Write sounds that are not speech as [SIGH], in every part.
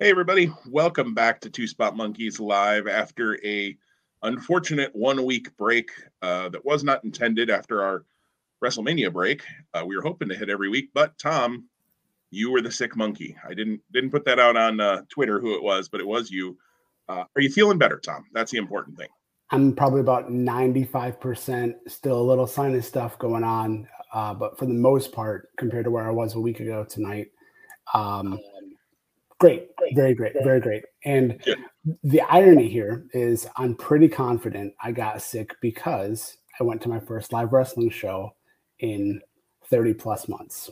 Hey everybody, welcome back to Two Spot Monkeys live after a unfortunate one week break uh, that was not intended after our WrestleMania break. Uh, we were hoping to hit every week, but Tom, you were the sick monkey. I didn't didn't put that out on uh, Twitter who it was, but it was you. Uh, are you feeling better, Tom? That's the important thing. I'm probably about 95% still a little sinus stuff going on, uh, but for the most part, compared to where I was a week ago tonight, um, Great, very great, very great. And yeah. the irony here is I'm pretty confident I got sick because I went to my first live wrestling show in 30 plus months.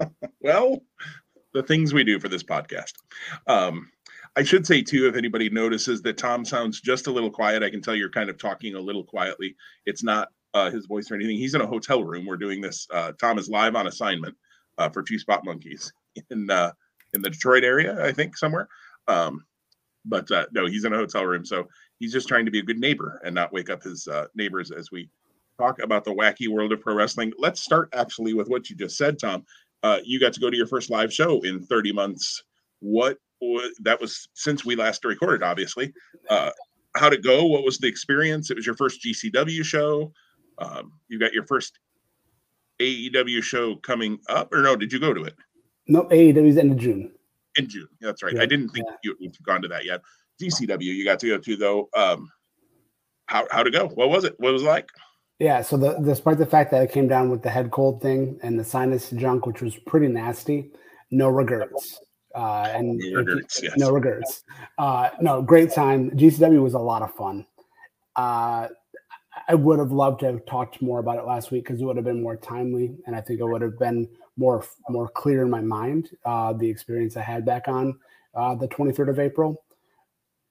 [LAUGHS] well, the things we do for this podcast. Um, I should say too, if anybody notices that Tom sounds just a little quiet, I can tell you're kind of talking a little quietly. It's not uh, his voice or anything. He's in a hotel room. We're doing this. Uh, Tom is live on assignment uh, for Two Spot Monkeys, [LAUGHS] and uh, in the Detroit area, I think somewhere. Um, but uh, no, he's in a hotel room, so he's just trying to be a good neighbor and not wake up his uh, neighbors as we talk about the wacky world of pro wrestling. Let's start actually with what you just said, Tom. Uh, you got to go to your first live show in 30 months. What, that was since we last recorded, obviously. Uh, how'd it go? What was the experience? It was your first GCW show. Um, you got your first AEW show coming up, or no? Did you go to it? No, AEW's end of June. In June, that's right. Yeah, I didn't think yeah. you, have gone to that yet. GCW, you got to go to though. Um, how how to go? What was it? What was it like? Yeah, so the, despite the fact that I came down with the head cold thing and the sinus junk, which was pretty nasty, no regrets. Uh, and no regrets. Yes. No regrets. Uh, no, great time. GCW was a lot of fun. Uh, I would have loved to have talked more about it last week because it would have been more timely, and I think it would have been more more clear in my mind uh, the experience I had back on uh, the 23rd of April.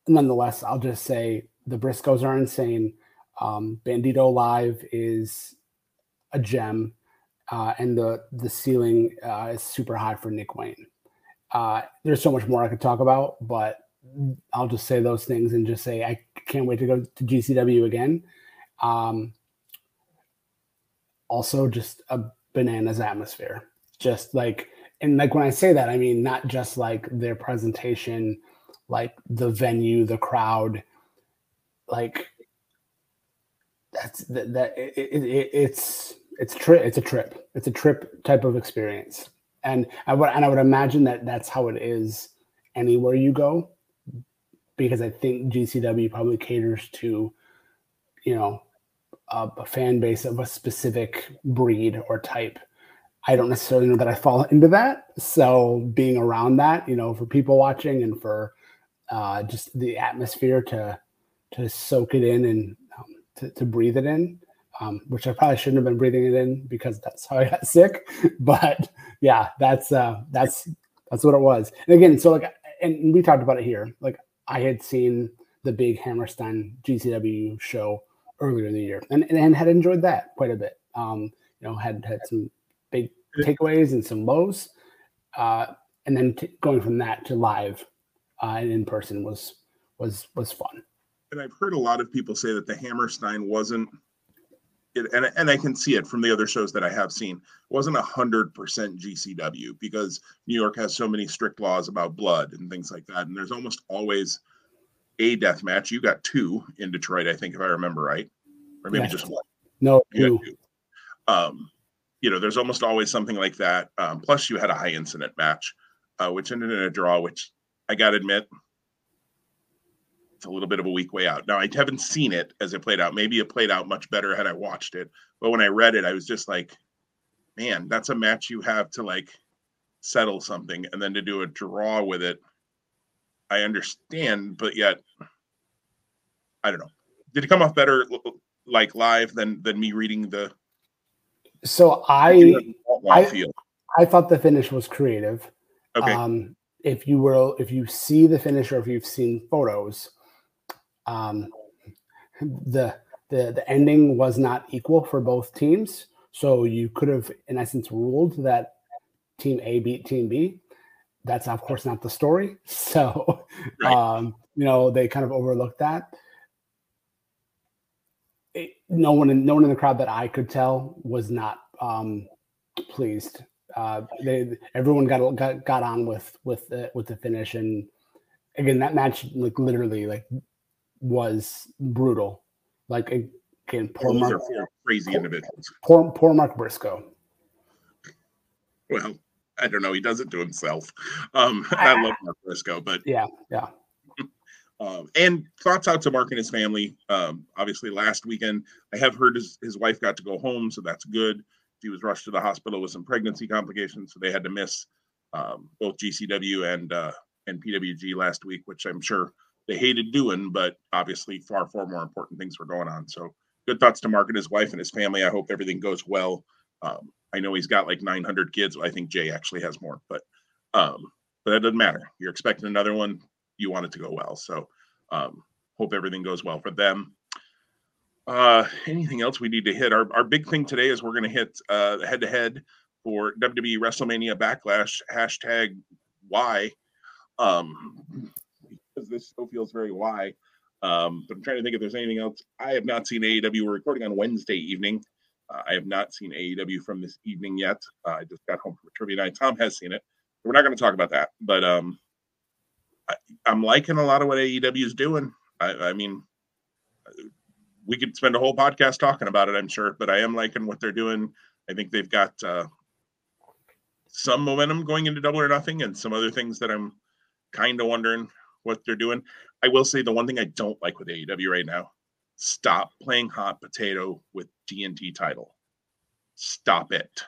Nonetheless, I'll just say the Briscoes are insane. Um, Bandido Live is a gem, uh, and the the ceiling uh, is super high for Nick Wayne. Uh, there's so much more I could talk about, but I'll just say those things and just say I can't wait to go to GCW again. Um, also, just a bananas atmosphere just like and like when I say that, I mean not just like their presentation, like the venue, the crowd, like that's that, that it, it, it, it's it's trip it's a trip. It's a trip type of experience. And I would and I would imagine that that's how it is anywhere you go because I think GCW probably caters to you know a, a fan base of a specific breed or type I don't necessarily know that I fall into that. So being around that, you know, for people watching and for uh, just the atmosphere to to soak it in and um, to, to breathe it in, um, which I probably shouldn't have been breathing it in because that's how I got [LAUGHS] sick. But yeah, that's uh, that's that's what it was. And again, so like, and we talked about it here. Like I had seen the big Hammerstein GCW show earlier in the year, and and had enjoyed that quite a bit. Um, you know, had had some takeaways and some lows, uh, and then t- going from that to live uh, and in person was was was fun. And I've heard a lot of people say that the Hammerstein wasn't, it, and and I can see it from the other shows that I have seen, wasn't a hundred percent GCW because New York has so many strict laws about blood and things like that, and there's almost always a death match. You got two in Detroit, I think, if I remember right, or maybe just one. No, two. Um, you know, there's almost always something like that. Um, plus, you had a high incident match, uh, which ended in a draw, which I got to admit, it's a little bit of a weak way out. Now, I haven't seen it as it played out. Maybe it played out much better had I watched it. But when I read it, I was just like, man, that's a match you have to like settle something and then to do a draw with it. I understand, but yet, I don't know. Did it come off better like live than than me reading the so I, I, I thought the finish was creative. Okay. Um, if you will, if you see the finish or if you've seen photos, um, the the the ending was not equal for both teams. So you could have, in essence, ruled that Team A beat Team B. That's of course not the story. [LAUGHS] So, right. um, you know, they kind of overlooked that it, no one in no one in the crowd that I could tell was not um, pleased Uh, they everyone got got got on with with the, with the finish, and again that match like literally like was brutal. Like again, poor Those Mark, crazy individuals. poor poor Mark Briscoe. Well, I don't know. He does it to himself. Um, [LAUGHS] I love Mark Briscoe, but Yeah, yeah. Um, and thoughts out to Mark and his family. Um, obviously, last weekend, I have heard his, his wife got to go home, so that's good. He was rushed to the hospital with some pregnancy complications, so they had to miss um, both GCW and uh, and PWG last week, which I'm sure they hated doing, but obviously far far more important things were going on. So good thoughts to Mark and his wife and his family. I hope everything goes well. Um, I know he's got like 900 kids. I think Jay actually has more, but um, but that doesn't matter. You're expecting another one you want it to go well. So um, hope everything goes well for them. Uh, anything else we need to hit? Our, our big thing today is we're going to hit head to head for WWE WrestleMania Backlash hashtag why. Um, because this still feels very why. Um, but I'm trying to think if there's anything else. I have not seen AEW. We're recording on Wednesday evening. Uh, I have not seen AEW from this evening yet. Uh, I just got home from a trivia night. Tom has seen it. We're not going to talk about that, but um, I, I'm liking a lot of what AEW is doing. I, I mean, we could spend a whole podcast talking about it, I'm sure, but I am liking what they're doing. I think they've got uh, some momentum going into double or nothing and some other things that I'm kind of wondering what they're doing. I will say the one thing I don't like with AEW right now stop playing hot potato with TNT title. Stop it.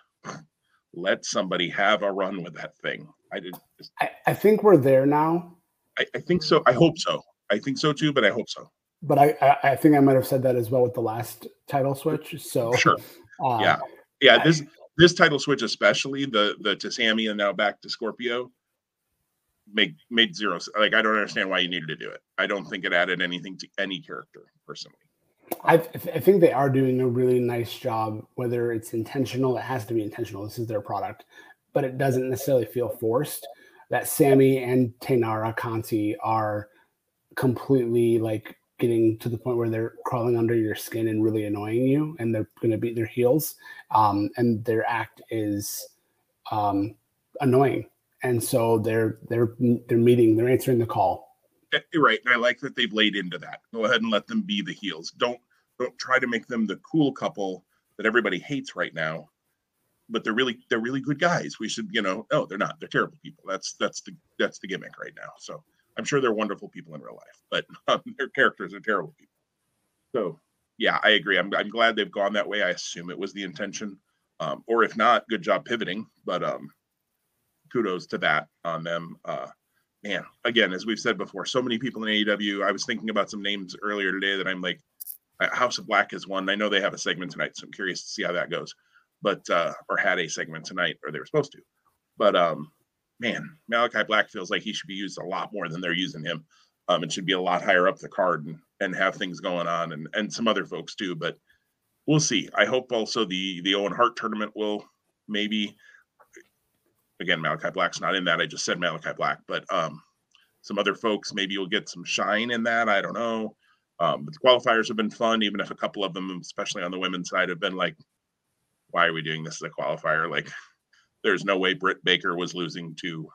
Let somebody have a run with that thing. I did. I, I think we're there now, I, I think so. I hope so. I think so too, but I hope so. but I, I I think I might have said that as well with the last title switch. So Sure. uh, Yeah. Yeah. This this title switch, especially the the to Sammy and now back to Scorpio, make made zero. Like I don't understand why you needed to do it. I don't think it added anything to any character personally. I, I th- I think they are doing a really nice job. Whether it's intentional, it has to be intentional. This is their product, but it doesn't necessarily feel forced. That Sammy and Taynara Conti are completely like getting to the point where they're crawling under your skin and really annoying you, and they're going to beat their heels. Um, and their act is um, annoying, and so they're they're they're meeting, they're answering the call. Right, and I like that they've laid into that. Go ahead and let them be the heels. Don't don't try to make them the cool couple that everybody hates right now. But they're really they're really good guys. We should, you know, no, they're not. They're terrible people. That's that's the that's the gimmick right now. So I'm sure they're wonderful people in real life, but [LAUGHS] um, their characters are terrible people. So yeah, I agree. I'm I'm glad they've gone that way. I assume it was the intention, um, or if not, good job pivoting. But um, kudos to that on them. Uh, man, again, as we've said before, so many people in AEW. I was thinking about some names earlier today that I'm like, uh, House of Black is one. I know they have a segment tonight, so I'm curious to see how that goes. But uh, or had a segment tonight, or they were supposed to. But um, man, Malachi Black feels like he should be used a lot more than they're using him. Um, and should be a lot higher up the card and, and have things going on, and and some other folks too. But we'll see. I hope also the the Owen Hart tournament will maybe again Malachi Black's not in that. I just said Malachi Black, but um, some other folks maybe you'll get some shine in that. I don't know. Um, but the qualifiers have been fun, even if a couple of them, especially on the women's side, have been like, why are we doing this as a qualifier? Like, there's no way Britt Baker was losing to,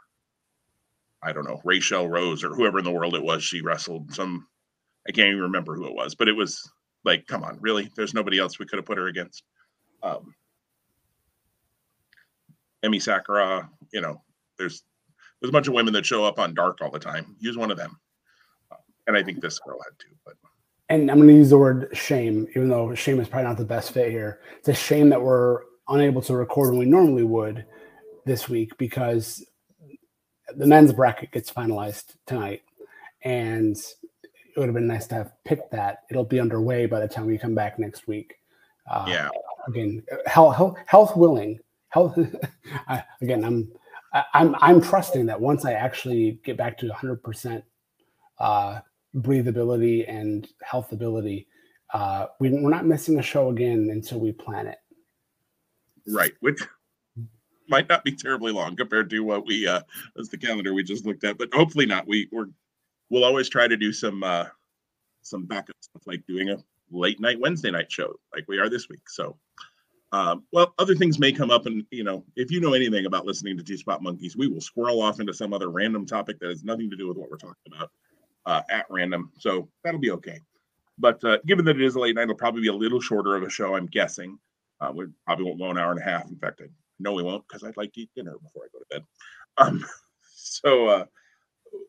I don't know, Rachel Rose or whoever in the world it was she wrestled. Some, I can't even remember who it was, but it was like, come on, really? There's nobody else we could have put her against. Um, Emmy Sakura, you know, there's there's a bunch of women that show up on Dark all the time. Use one of them, Um, and I think this girl had to. But and I'm going to use the word shame, even though shame is probably not the best fit here. It's a shame that we're unable to record when we normally would this week because the men's bracket gets finalized tonight, and it would have been nice to have picked that. It'll be underway by the time we come back next week. Uh, yeah, Again, health, health, health willing, health. [LAUGHS] I, again, I'm I- I'm I'm trusting that once I actually get back to 100 percent uh, breathability and health ability, uh, we, we're not missing a show again until we plan it. right. Which [LAUGHS] might not be terribly long compared to what we uh as the calendar we just looked at, but hopefully not. We we're we'll always try to do some uh some backup stuff like doing a late night Wednesday night show like we are this week. So Um, well, other things may come up, and you know, if you know anything about listening to Two Spot Monkeys, we will squirrel off into some other random topic that has nothing to do with what we're talking about uh, at random. So that'll be okay. But uh, given that it is a late night, it'll probably be a little shorter of a show, I'm guessing. Uh, we probably won't go an hour and a half. In fact, I know we won't because I'd like to eat dinner before I go to bed. Um, [LAUGHS] so uh,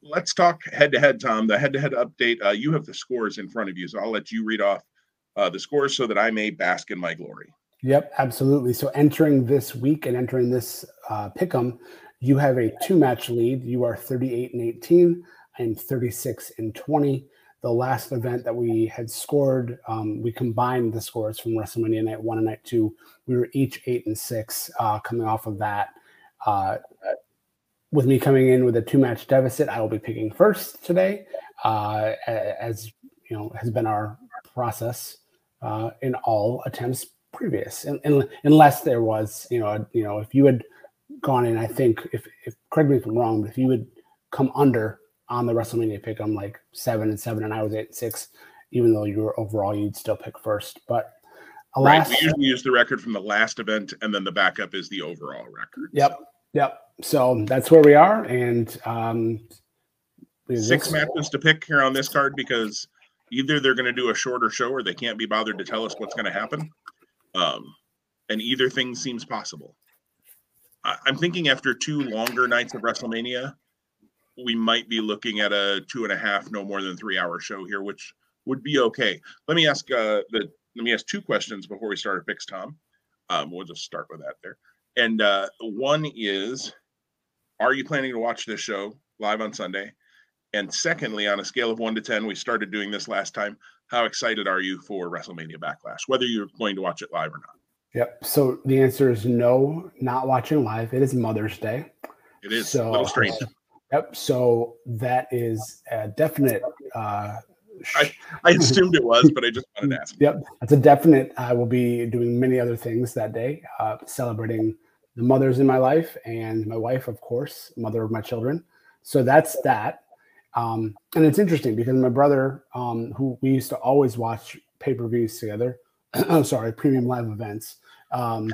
let's talk head to head, Tom. The head to head update. Uh, you have the scores in front of you, so I'll let you read off uh, the scores so that I may bask in my glory. Yep, absolutely. So entering this week and entering this uh, pick'em, you have a two-match lead. You are 38 and 18. I'm 36 and 20. The last event that we had scored, um, we combined the scores from WrestleMania Night One and Night Two. We were each eight and six uh, coming off of that. Uh, with me coming in with a two-match deficit, I will be picking first today, uh, as you know has been our process uh, in all attempts previous, and, and, unless there was, you know, a, you know, if you had gone in, I think if, if correct me if I'm wrong, but if you would come under on the WrestleMania pick, I'm like seven and seven, and I was eight and six, even though you were overall, you'd still pick first. But alas, right. we usually use the record from the last event, and then the backup is the overall record. Yep, so. yep. So that's where we are, and um, six matches to pick here on this card because either they're going to do a shorter show or they can't be bothered to tell us what's going to happen. Um, and either thing seems possible. I, I'm thinking after two longer nights of WrestleMania, we might be looking at a two and a half, no more than three hour show here, which would be okay. Let me ask uh, the let me ask two questions before we start our picks, Tom. Um, we'll just start with that there. And uh, one is, are you planning to watch this show live on Sunday? And secondly, on a scale of one to ten, we started doing this last time how excited are you for WrestleMania Backlash, whether you're going to watch it live or not? Yep. So the answer is no, not watching live. It is Mother's Day. It is so, a little strange. Yep. So that is a definite. Uh, I, I assumed it was, but I just wanted to ask. Yep. That's a definite. I will be doing many other things that day, uh, celebrating the mothers in my life and my wife, of course, mother of my children. So that's that. Um, and it's interesting because my brother, um, who we used to always watch pay per views together, I'm [CLEARS THROAT] sorry, premium live events. Um,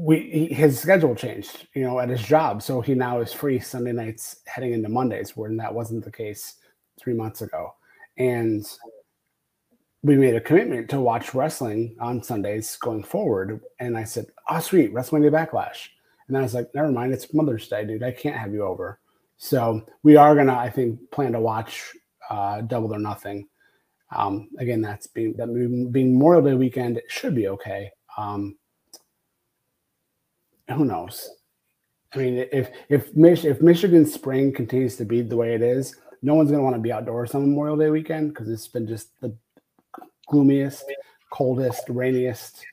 we his schedule changed, you know, at his job, so he now is free Sunday nights heading into Mondays, when that wasn't the case three months ago. And we made a commitment to watch wrestling on Sundays going forward. And I said, "Oh, sweet, WrestleMania Backlash." And I was like, "Never mind, it's Mother's Day, dude. I can't have you over." So we are gonna, I think, plan to watch uh, Double or Nothing. Um, again, that's being that being Memorial Day weekend. It should be okay. Um, who knows? I mean, if if Mich- if Michigan spring continues to be the way it is, no one's gonna want to be outdoors on Memorial Day weekend because it's been just the gloomiest, coldest, rainiest,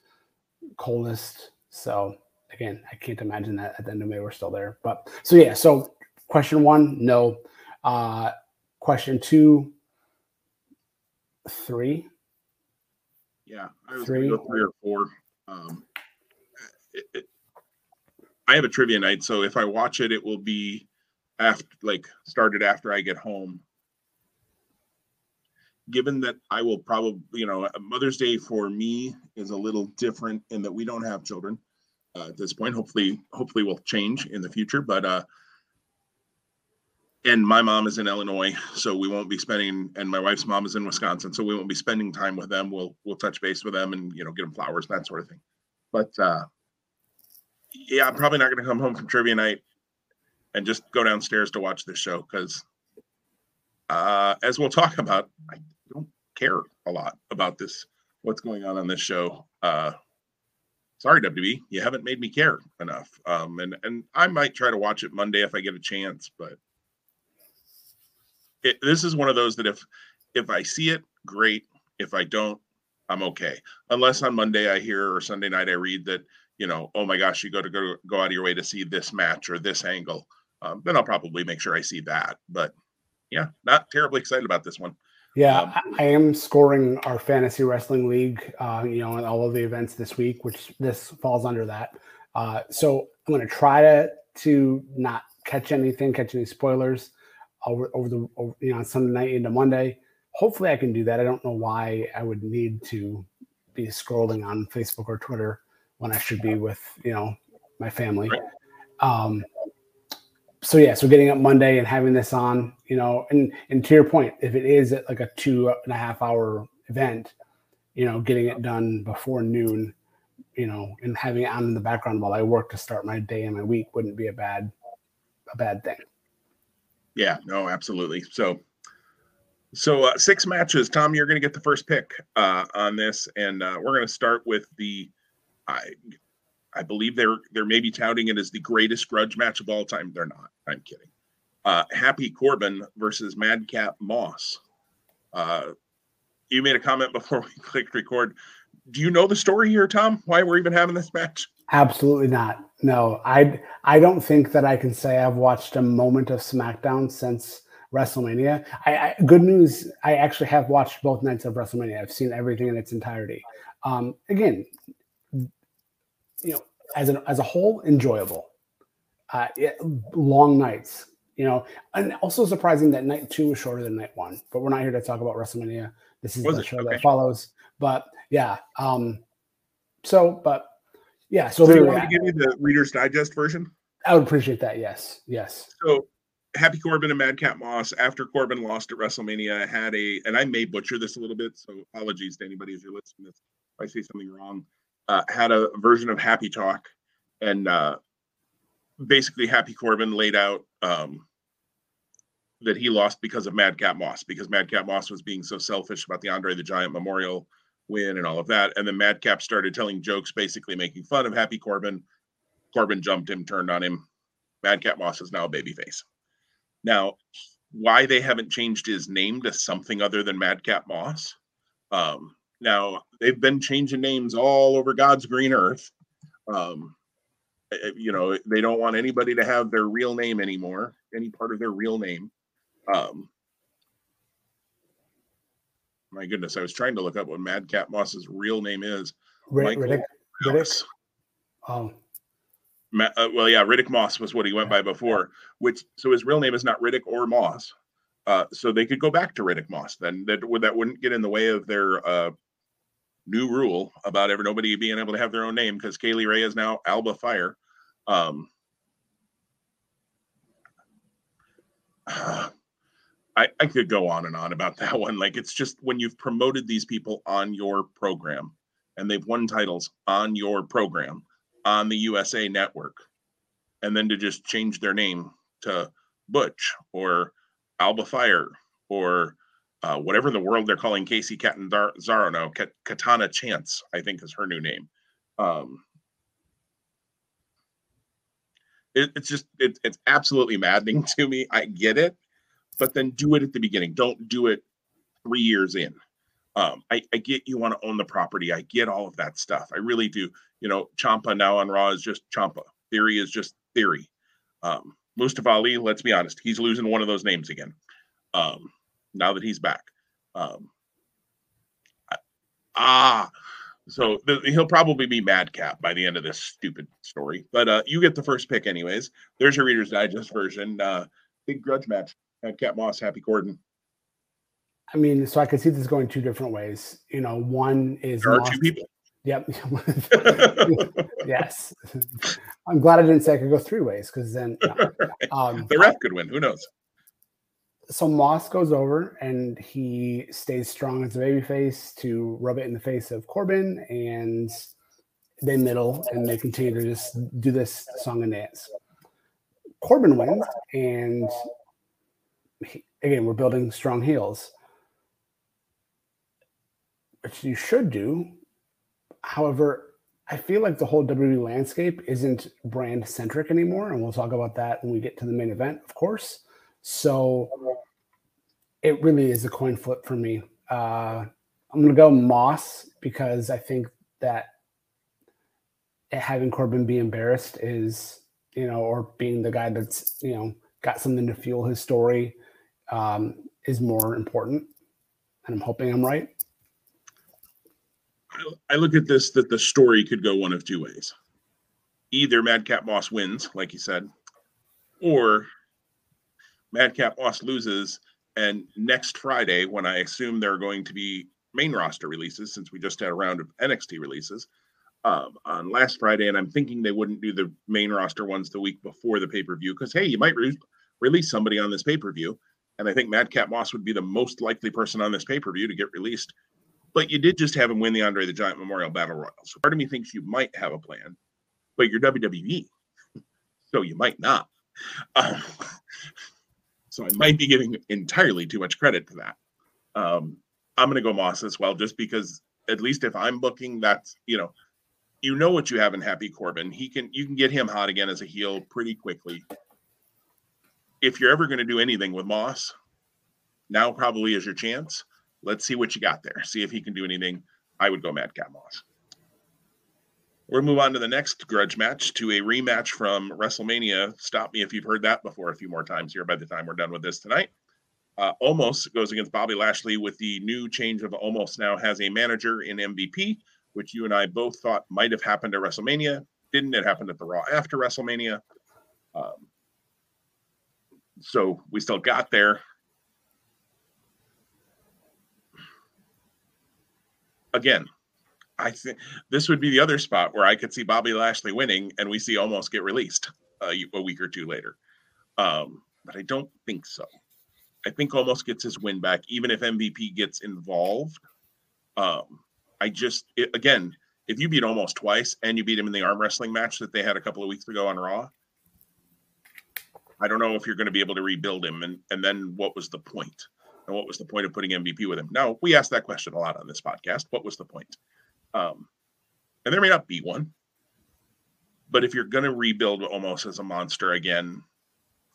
coldest. So again, I can't imagine that at the end of May we're still there. But so yeah, so Question one, no. Uh, question two, three. Yeah, I was three. Go three or four. Um, it, it, I have a trivia night, so if I watch it, it will be after, like, started after I get home. Given that I will probably, you know, Mother's Day for me is a little different in that we don't have children uh, at this point. Hopefully, hopefully, will change in the future, but uh, and my mom is in Illinois, so we won't be spending, and my wife's mom is in Wisconsin, so we won't be spending time with them. We'll we'll touch base with them and you know get them flowers that sort of thing. But uh, yeah, I'm probably not going to come home from trivia night and just go downstairs to watch this show because, uh, as we'll talk about, I don't care a lot about this. What's going on on this show? Uh, sorry, WB, you haven't made me care enough. Um, and and I might try to watch it Monday if I get a chance, but it, this is one of those that if if I see it, great. If I don't, I'm okay. Unless on Monday I hear or Sunday night I read that you know, oh my gosh, you got to go go out of your way to see this match or this angle. Um, then I'll probably make sure I see that. But yeah, not terribly excited about this one. Yeah, um, I am scoring our fantasy wrestling league, uh, you know, in all of the events this week, which this falls under that. Uh, so I'm going to try to to not catch anything, catch any spoilers over over the over, you know Sunday night into Monday. Hopefully, I can do that. I don't know why I would need to be scrolling on Facebook or Twitter when I should be with you know my family. Right. Um, so yeah, so getting up Monday and having this on, you know, and and to your point, if it is at like a two and a half hour event, you know, getting it done before noon, you know, and having it on in the background while I work to start my day and my week wouldn't be a bad a bad thing. Yeah, no, absolutely. So, so uh, six matches. Tom, you're going to get the first pick uh, on this, and uh, we're going to start with the. I, I believe they're they're maybe touting it as the greatest grudge match of all time. They're not. I'm kidding. Uh, Happy Corbin versus Madcap Moss. Uh, you made a comment [LAUGHS] before we clicked record. Do you know the story here, Tom? Why we're even having this match? Absolutely not. No, I I don't think that I can say I've watched a moment of SmackDown since WrestleMania. I, I good news. I actually have watched both nights of WrestleMania. I've seen everything in its entirety. Um, again, you know, as an as a whole, enjoyable. Uh, it, long nights, you know, and also surprising that night two was shorter than night one. But we're not here to talk about WrestleMania. This is the it? show Okay. that follows. But yeah, um, so but yeah, so So you want to give me the Reader's Digest version? I would appreciate that. Yes, yes. So Happy Corbin and Madcap Moss, after Corbin lost at WrestleMania, had a, and I may butcher this a little bit, so apologies to anybody as you're listening to this if I say something wrong. Uh, had a version of Happy Talk, and uh, basically Happy Corbin laid out um, that he lost because of Madcap Moss, because Madcap Moss was being so selfish about the Andre the Giant Memorial win and all of that, and then Madcap started telling jokes, basically making fun of Happy Corbin. Corbin jumped him, turned on him. Madcap Moss is now a babyface. Now, why they haven't changed his name to something other than Madcap Moss? Um, now they've been changing names all over God's green earth. Um, eh, you know, they don't want anybody to have their real name anymore, any part of their real name. Um, my goodness, I was trying to look up what Madcap Moss's real name is. Rid- Riddick. Riddick. Oh, Ma- uh, well, yeah, Riddick Moss was what he went by before. Which so his real name is not Riddick or Moss. Uh, so they could go back to Riddick Moss. Then that would that wouldn't get in the way of their uh, new rule about ever nobody being able to have their own name because Kay Lee Ray is now Alba Fyre. Um, [SIGHS] I, I could go on and on about [LAUGHS] that one. Like it's just when you've promoted these people on your program and they've won titles on your program on the USA network, and then to just change their name to Butch or Alba Fyre or uh, whatever in the world they're calling Kacy Catanzaro now, Katana Chance, I think is her new name. Um, it, it's just it, it's absolutely maddening [LAUGHS] to me. I get it, but then do it at the beginning. Don't do it three years in. Um, I, I get you want to own the property. I get all of that stuff. I really do. You know, Ciampa now on Raw is just Ciampa. Theory is just theory. Um, Mustafa Ali, let's be honest, he's losing one of those names again. Um, now that he's back. Um, I- ah, so th- he'll probably be madcap by the end of this stupid story. But uh, you get the first pick, anyways. There's your Reader's Digest version. Uh, big grudge match. Madcap Moss, Happy Corbin. I mean, so I could see this going two different ways. You know, one is There are Moss- two people. Yep. [LAUGHS] [LAUGHS] yes. I'm glad I didn't say I could go three ways because then [LAUGHS] no. um, the ref could win. Who knows? So Moss goes over and he stays strong as a babyface to rub it in the face of Corbin, and they middle and they continue to just do this song and dance. Corbin wins, and he, again, we're building strong heels, which you should do. However, I feel like the whole WWE landscape isn't brand centric anymore, and we'll talk about that when we get to the main event, of course. So it really is a coin flip for me. Uh, I'm going to go Moss because I think that having Corbin be embarrassed is, you know, or being the guy that's, you know, got something to fuel his story um, is more important. And I'm hoping I'm right. I- look at this that the story could go one of two ways. Either Madcap Moss wins, like you said, or Madcap Moss loses. And next Friday, when I assume they're going to be main roster releases since we just had a round of NXT releases um, on last Friday, and I'm thinking they wouldn't do the main roster ones the week before the pay per view because hey, you might re- release somebody on this pay per view, and I think Madcap Moss would be the most likely person on this pay per view to get released. But you did just have him win the Andre the Giant Memorial Battle Royal, so part of me thinks you might have a plan, but you're WWE, [LAUGHS] so you might not. Um, [LAUGHS] so I might be giving entirely too much credit to that. Um, I'm going to go Moss as well, just because at least if I'm booking, that's you know you know what you have in Happy Corbin. He can you can get him hot again as a heel pretty quickly. If you're ever going to do anything with Moss, now probably is your chance. Let's see what you got there. See if he can do anything. I would go Madcap Moss. We'll move on to the next grudge match to a rematch from WrestleMania. Stop me if you've heard that before a few more times here by the time we're done with this tonight. Uh, Omos goes against Bobby Lashley with the new change of Omos now has a manager in MVP which you and I both thought might have happened at WrestleMania. Didn't it happen at the Raw after WrestleMania? Um, so we still got there. Again, I think this would be the other spot where I could see Bobby Lashley winning and we see Omos get released uh, a week or two later. Um, but I don't think so. I think Omos gets his win back, even if MVP gets involved. Um, I just it, again, if you beat Omos twice and you beat him in the arm wrestling match that they had a couple of weeks ago on Raw, I don't know if you're going to be able to rebuild him. And and then what was the point? And what was the point of putting MVP with him? Now we asked that question a lot on this podcast. What was the point? Um, and there may not be one. But if you're going to rebuild Omos as a monster again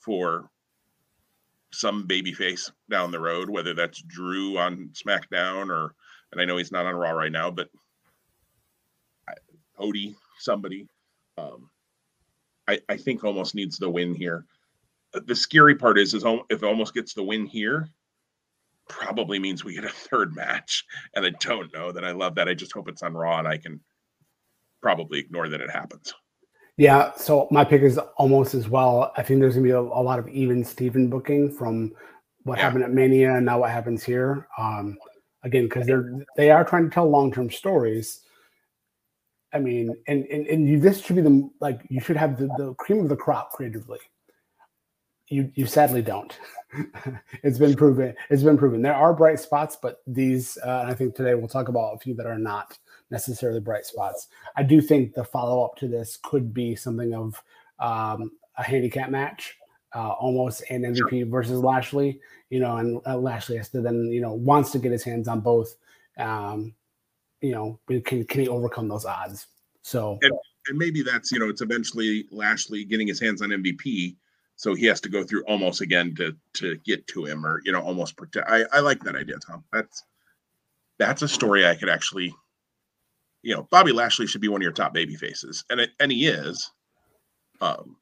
for some baby face down the road, whether that's Drew on SmackDown or and I know he's not on Raw right now, but Cody, somebody, um, I, I think Omos needs the win here. The scary part is, is if Omos gets the win here, probably means we get a [LAUGHS] third match. And I don't know that I love that. I just hope it's on Raw and I can probably ignore that it happens. Yeah, so my pick is Omos as well. I think there's gonna be a, a lot of even Steven booking from what yeah. happened at Mania and now what happens here. Um, again because they're they are trying to tell long-term stories i mean and and, and you, this should be the like you should have the, the cream of the crop creatively you you sadly don't [LAUGHS] it's been proven it's been proven there are bright spots but these uh, and i think today we'll talk about a few that are not necessarily bright spots i do think the follow-up to this could be something of um, a handicap match uh, Omos an MVP sure. versus Lashley, you know, and uh, Lashley has to then, you know, wants to get his hands on both. Um, you know, can can he overcome those odds? So, and, and maybe that's you know, it's eventually Lashley getting his hands on MVP, so he has to go through Omos again to to get to him, or you know, Omos protect. I I like that idea, Tom. That's that's a story I could actually, you know, Bobby Lashley should be one of your top baby faces, and it, and he is. Um,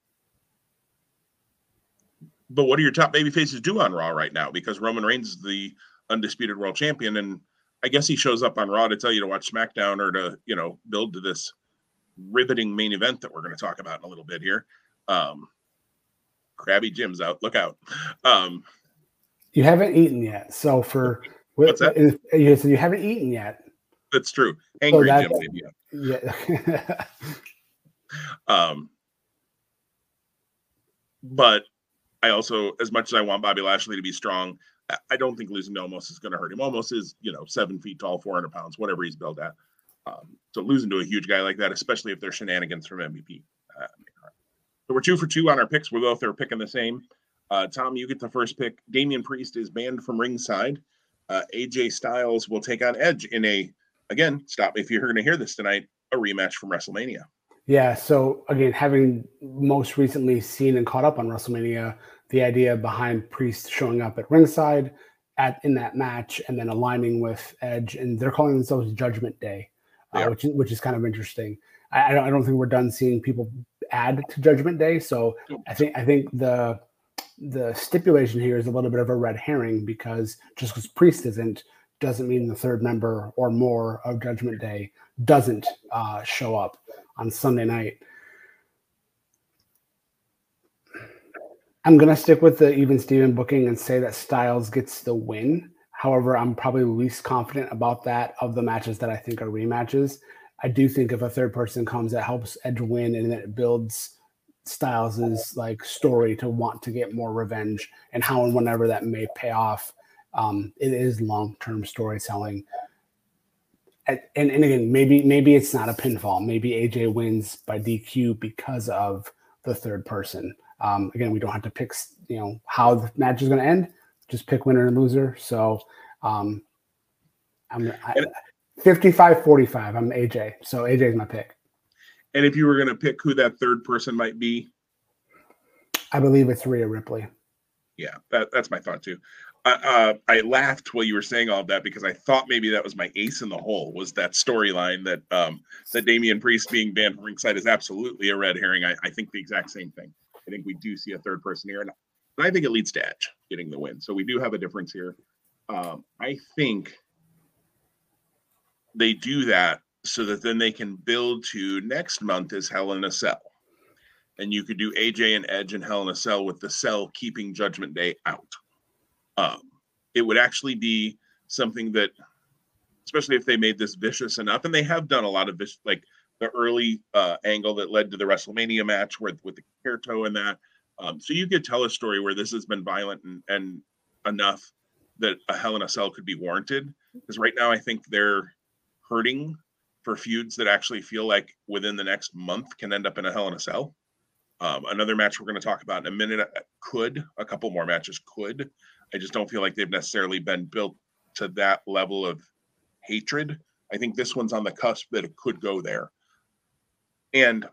but what do your top baby faces do on Raw right now? Because Roman Reigns is the undisputed world champion, and I guess he shows up on Raw to tell you to watch SmackDown or to you know build to this riveting main event that we're going to talk about in a little bit here. Um, Crabby Jim's out. Look out. Um, you haven't eaten yet, so for what's that? You, so you haven't eaten yet. That's true. Angry so Jim. Yeah. [LAUGHS] um, but I also, as much as I want Bobby Lashley to be strong, I don't think losing to Omos is going to hurt him. Omos is, you know, seven feet tall, 400 pounds, whatever he's built at. Um, so losing to a huge guy like that, especially if they're shenanigans from MVP. Uh, so we're two for two on our picks. We're both are picking the same. Uh, Tom, you get the first pick. Damian Priest is banned from ringside. Uh, AJ Styles will take on Edge in a, again, stop me if you're going to hear this tonight, a rematch from WrestleMania. Yeah. So again, having most recently seen and caught up on WrestleMania, the idea behind Priest showing up at ringside at in that match and then aligning with Edge, and they're calling themselves Judgment Day, uh, which is which is kind of interesting. I, I, don't I don't think we're done seeing people add to Judgment Day, so I think I think the the stipulation here is a little bit of a red herring because just because Priest isn't doesn't mean the third member or more of Judgment Day doesn't uh, show up on Sunday night. I'm gonna stick with the even Steven booking and say that Styles gets the win. However, I'm probably least confident about that of the matches that I think are rematches. I do think if a third person comes that helps Edge win and it builds Styles's like story to want to get more revenge and how and whenever that may pay off. Um, it is long term storytelling. And, and, and again, maybe maybe it's not a pinfall. Maybe AJ wins by DQ because of the third person. Um, again, we don't have to pick you know how the match is going to end. Just pick winner and loser. So um, I'm I, 55 45. I'm AJ. So AJ is my pick. And if you were going to pick who that third person might be, I believe it's Rhea Ripley. Yeah, that, that's my thought too. Uh, I laughed while you were saying all of that because I thought maybe that was my ace in the hole was that storyline that um, that Damian Priest being banned from ringside is absolutely a red herring. I, I, think the exact same thing. I think we do see a third person here, and I think it leads to Edge getting the win. So we do have a difference here. Um, I think they do that so that then they can build to next month is Hell in a Cell. And you could do AJ and Edge and Hell in a Cell with the cell keeping Judgment Day out. Um, it would actually be something that, especially if they made this vicious enough, and they have done a lot of this, like the early uh, angle that led to the WrestleMania match with, with the Kerto and that. Um, so you could tell a story where this has been violent and, and enough that a Hell in a Cell could be warranted. Because right now, I think they're hurting for feuds that actually feel like within the next month can end up in a Hell in a Cell. Um, another match we're going to talk about in a minute uh, could, a couple more matches could. I just don't feel like they've necessarily been built to that level of hatred. I think this one's on the cusp that it could go there. And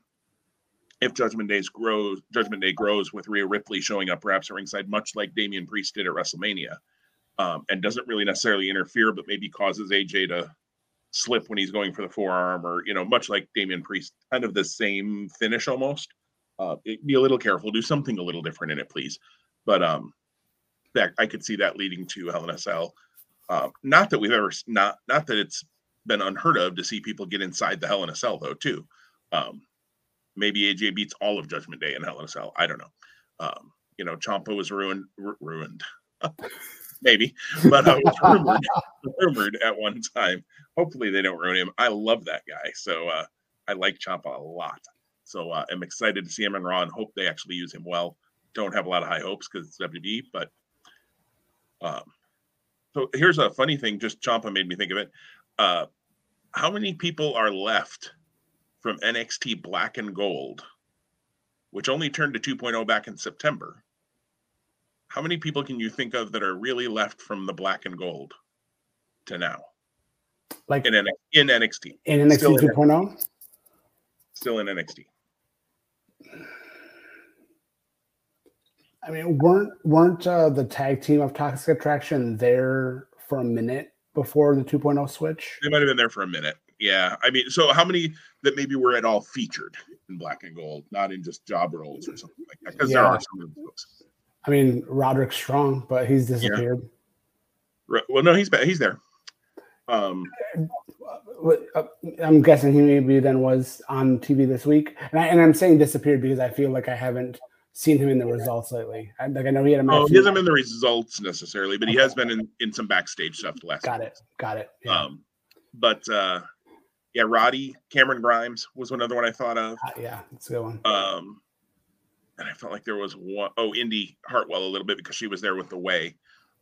if Judgment Day grows, Judgment Day grows with Rhea Ripley showing up perhaps at ringside, much like Damian Priest did at WrestleMania, um, and doesn't really necessarily interfere, but maybe causes AJ to slip when he's going for the forearm, or you know, much like Damian Priest, kind of the same finish almost. Uh, it, be a little careful, do something a little different in it, please. But um, that I could see that leading to Hell in a Cell. Uh, not that we've ever not not that it's been unheard of to see people get inside the Hell in a Cell though too. Um, maybe AJ beats all of Judgment Day in Hell in a Cell. I don't know. Um, you know, Ciampa was ruined r- ruined. [LAUGHS] maybe, but I was rumored, [LAUGHS] rumored at one time. Hopefully, they don't ruin him. I love that guy, so uh, I like Ciampa a lot. So uh, I'm excited to see him in Raw and hope they actually use him well. Don't have a lot of high hopes because it's WWE, but um, so here's a funny thing. Just Ciampa made me think of it. Uh, how many people are left from NXT Black and Gold, which only turned to 2.0 back in September? how many people can you think of that are really left from the black and gold to now? Like in, NXT, in NXT. In NXT still 2.0? In, still in NXT. I mean, weren't weren't uh, the tag team of Toxic Attraction there for a minute before the 2.0 switch? They might have been there for a minute. Yeah. I mean, so how many that maybe were at all featured in black and gold, not in just job roles or something like that? Because yeah. there are some of those. I mean, Roderick Strong, but he's disappeared. Yeah. Well, no, he's he's there. Um, uh, I'm guessing he maybe then was on TV this week, and, I, am saying disappeared because I feel like I haven't seen him in the results lately. I, like I know he had a match. Oh, he hasn't been in the results necessarily, but okay. he has been in, in some backstage stuff the last. Got it. Got it. Yeah. Um, but uh, yeah, Roddy Cameron Grimes was another one I thought of. Uh, yeah, it's a good one. Um, and I felt like there was one oh Indi Hartwell a little bit because she was there with the way.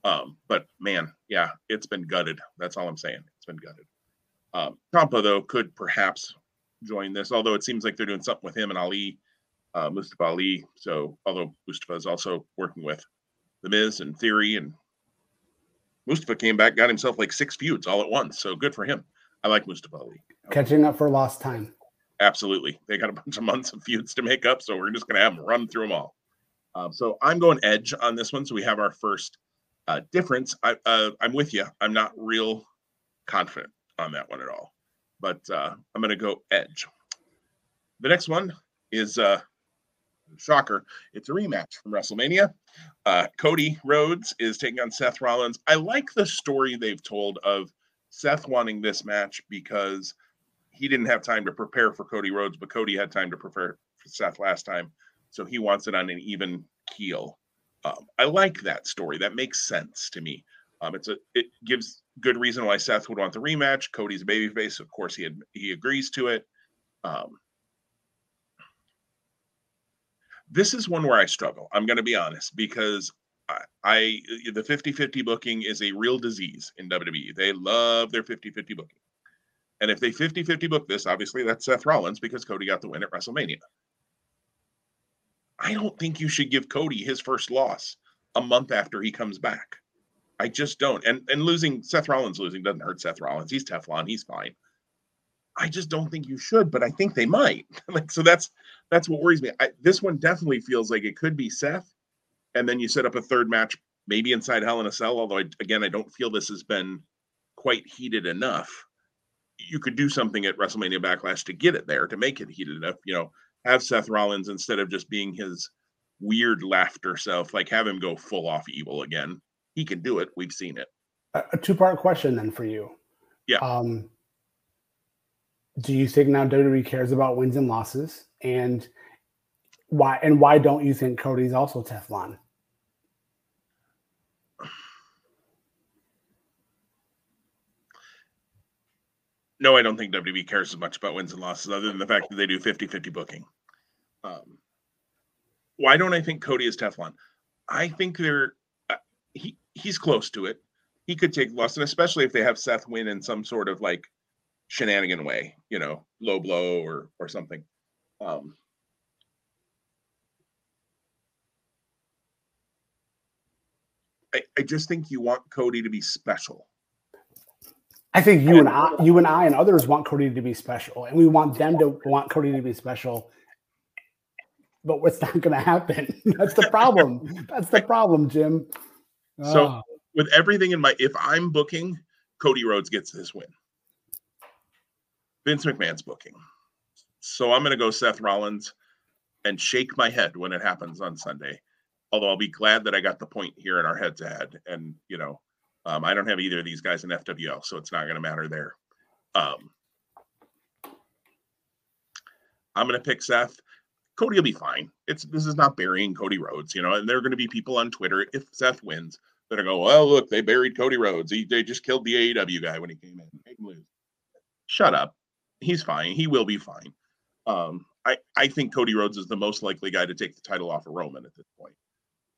Um, but man, yeah, it's been gutted. That's all I'm saying. It's been gutted. Um, Ciampa though could perhaps join this, although it seems like they're doing something with him and Ali, uh, Mustafa Ali. So although Mustafa is also working with the Miz and Theory, and Mustafa came back, got himself like six feuds all at once. So good for him. I like Mustafa Ali. Catching up for lost time. Absolutely. They got a bunch of months of feuds to make up, so we're just going to have them run through them all. Um, so I'm going edge on this one. So we have our first uh, difference. I, uh, I'm with you. I'm not real confident on that one at all, but uh, I'm going to go edge. The next one is uh, shocker. It's a rematch from WrestleMania. Uh, Cody Rhodes is taking on Seth Rollins. I like the story they've told of Seth wanting this match because he didn't have time to prepare for Cody Rhodes, but Cody had time to prepare for Seth last time. So he wants it on an even keel. Um, I like that story. That makes sense to me. Um, it's a it gives good reason why Seth would want the rematch. Cody's a babyface, of course he had, he agrees to it. Um, this is one where I struggle. I'm going to be honest because I, I the 50-50 booking is a real disease in WWE. They love their 50-50 booking. And if they 50-50 book this, obviously that's Seth Rollins because Cody got the win at WrestleMania. I don't think you should give Cody his first loss a month after he comes back. I just don't. And and losing Seth Rollins losing doesn't hurt Seth Rollins. He's Teflon. He's fine. I just don't think you should, but I think they might. [LAUGHS] like so that's that's what worries me. I, this one definitely feels like it could be Seth, and then you set up a third match maybe inside Hell in a Cell. Although I, again, I don't feel this has been quite heated enough. You could do something at WrestleMania Backlash to get it there to make it heated enough. You know, have Seth Rollins instead of just being his weird laughter self, like have him go full off evil again. He can do it. We've seen it. A two part question then for you. Yeah. Um, do you think now WWE cares about wins and losses, and why? And why don't you think Cody's also Teflon? No, I don't think WWE cares as much about wins and losses, other than the fact that they do 50 50 booking. Um, why don't I think Cody is Teflon? I think they're uh, he he's close to it. He could take loss, and especially if they have Seth win in some sort of like shenanigan way, you know, low blow or or something. Um, I, I just think you want Cody to be special. I think you and I, you and I, and others want Cody to be special, and we want them to want Cody to be special. But what's not going to happen? [LAUGHS] That's the problem. [LAUGHS] That's the problem, Jim. So, oh. with everything in my, if I'm booking, Cody Rhodes gets this win. Vince McMahon's booking. So I'm going to go Seth Rollins and shake my head when it happens on Sunday. Although I'll be glad that I got the point here in our head to head. And, you know, um, I don't have either of these guys in FWL, so it's not going to matter there. Um, I'm going to pick Seth. Cody will be fine. It's this is not burying Cody Rhodes, you know. And there are going to be people on Twitter if Seth wins that are go, well, look, they buried Cody Rhodes. He, they just killed the AEW guy when he came in. Make him lose. Shut up he's fine. He will be fine. Um, I I think Cody Rhodes is the most likely guy to take the title off of Roman at this point.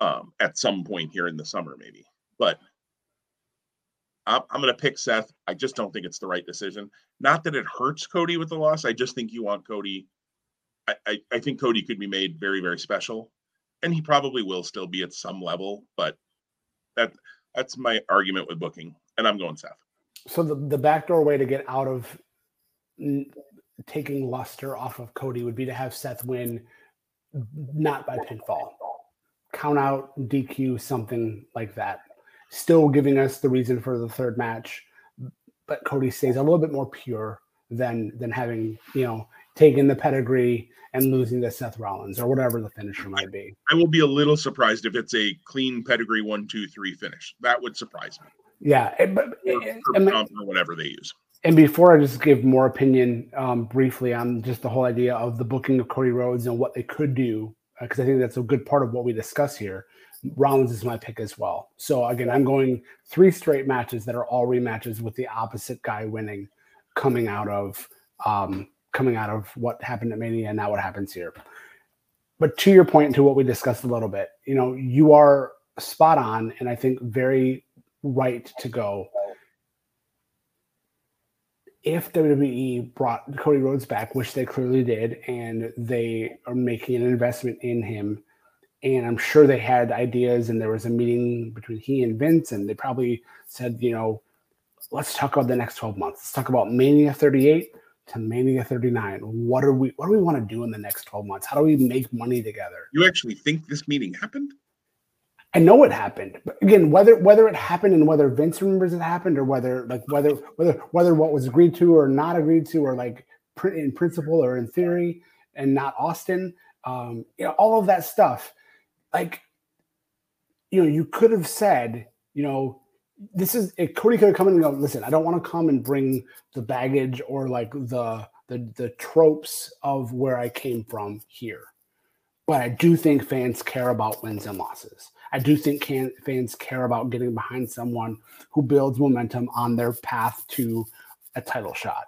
Um, at some point here in the summer, maybe. But I'm, I'm going to pick Seth. I just don't think it's the right decision. Not that it hurts Cody with the loss. I just think you want Cody. I, I, I think Cody could be made very, very special, and he probably will still be at some level. But that that's my argument with booking, and I'm going Seth. So the the backdoor way to get out of taking luster off of Cody would be to have Seth win not by pinfall, count out, DQ, something like that. Still giving us the reason for the third match, but Cody stays a little bit more pure than than having you know taken the pedigree and losing to Seth Rollins or whatever the finisher might be. I will be a little surprised if it's a clean pedigree one two three finish. That would surprise me. Yeah, but, or, or, or whatever they use. And before I just give more opinion um, briefly on just the whole idea of the booking of Cody Rhodes and what they could do, because uh, I think that's a good part of what we discuss here. Rollins is my pick as well. So again, I'm going three straight matches that are all rematches with the opposite guy winning, coming out of um, coming out of what happened at Mania and now what happens here. But to your point, to what we discussed a little bit, you know, you are spot on, and I think very right to go if WWE brought Cody Rhodes back, which they clearly did, and they are making an investment in him, and I'm sure they had ideas, and there was a meeting between he and Vince, and they probably said, you know, let's talk about the next 12 months. Let's talk about Mania 38 to Mania 39. What are we? What do we want to do in the next 12 months? How do we make money together? You actually think this meeting happened? I know it happened. But again, whether whether it happened and whether Vince remembers it happened or whether like whether whether whether what was agreed to or not agreed to or like in principle or in theory and not Austin, um, you know, all of that stuff. Like, you know, you could have said, you know, this is it, Cody could have come in and go, listen, I don't want to come and bring the baggage or like the the the tropes of where I came from here. but I do think fans care about wins and losses. I do think can, fans care about getting behind someone who builds momentum on their path to a title shot.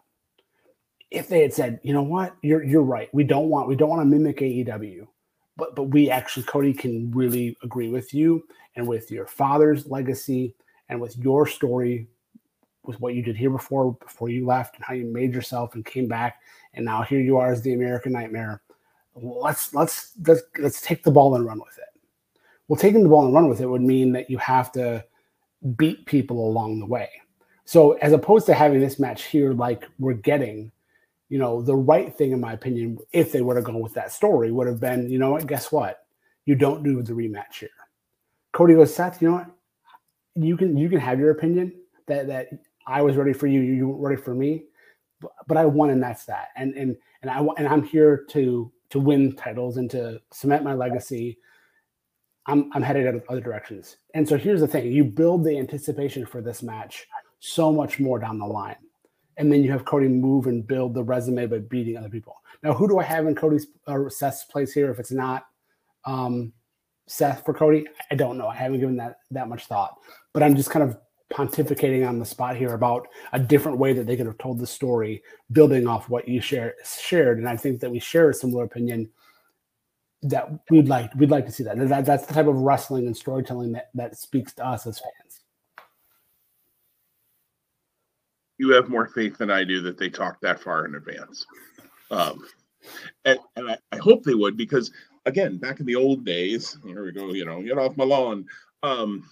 If they had said, you know what, you're you're right, we don't want we don't want to mimic AEW, but but we actually Cody can really agree with you and with your father's legacy and with your story with what you did here before before you left and how you made yourself and came back and now here you are as the American Nightmare. Let's let's let's let's take the ball and run with it. Well, taking the ball and run with it would mean that you have to beat people along the way. So as opposed to having this match here like we're getting, you know, the right thing in my opinion, if they would have gone with that story, would have been, you know what, guess what? You don't do the rematch here. Cody goes, Seth, you know what? You can you can have your opinion that that I was ready for you, you weren't ready for me, but, but I won, and that's that. And and and I and I'm here to to win titles and to cement my legacy. I'm I'm headed in other directions. And so here's the thing: you build the anticipation for this match so much more down the line, and then you have Cody move and build the resume by beating other people. Now, who do I have in Cody's or Seth's place here? If it's not um, Seth for Cody, I don't know. I haven't given that that much thought, but I'm just kind of pontificating on the spot here about a different way that they could have told the story, building off what you share, shared. And I think that we share a similar opinion that we'd like we'd like to see that. that that's the type of wrestling and storytelling that that speaks to us as fans. You have more faith than I do that they talk that far in advance. Um, and, and I, I hope they would because again, back in the old days, here we go, you know, get off my lawn. Um,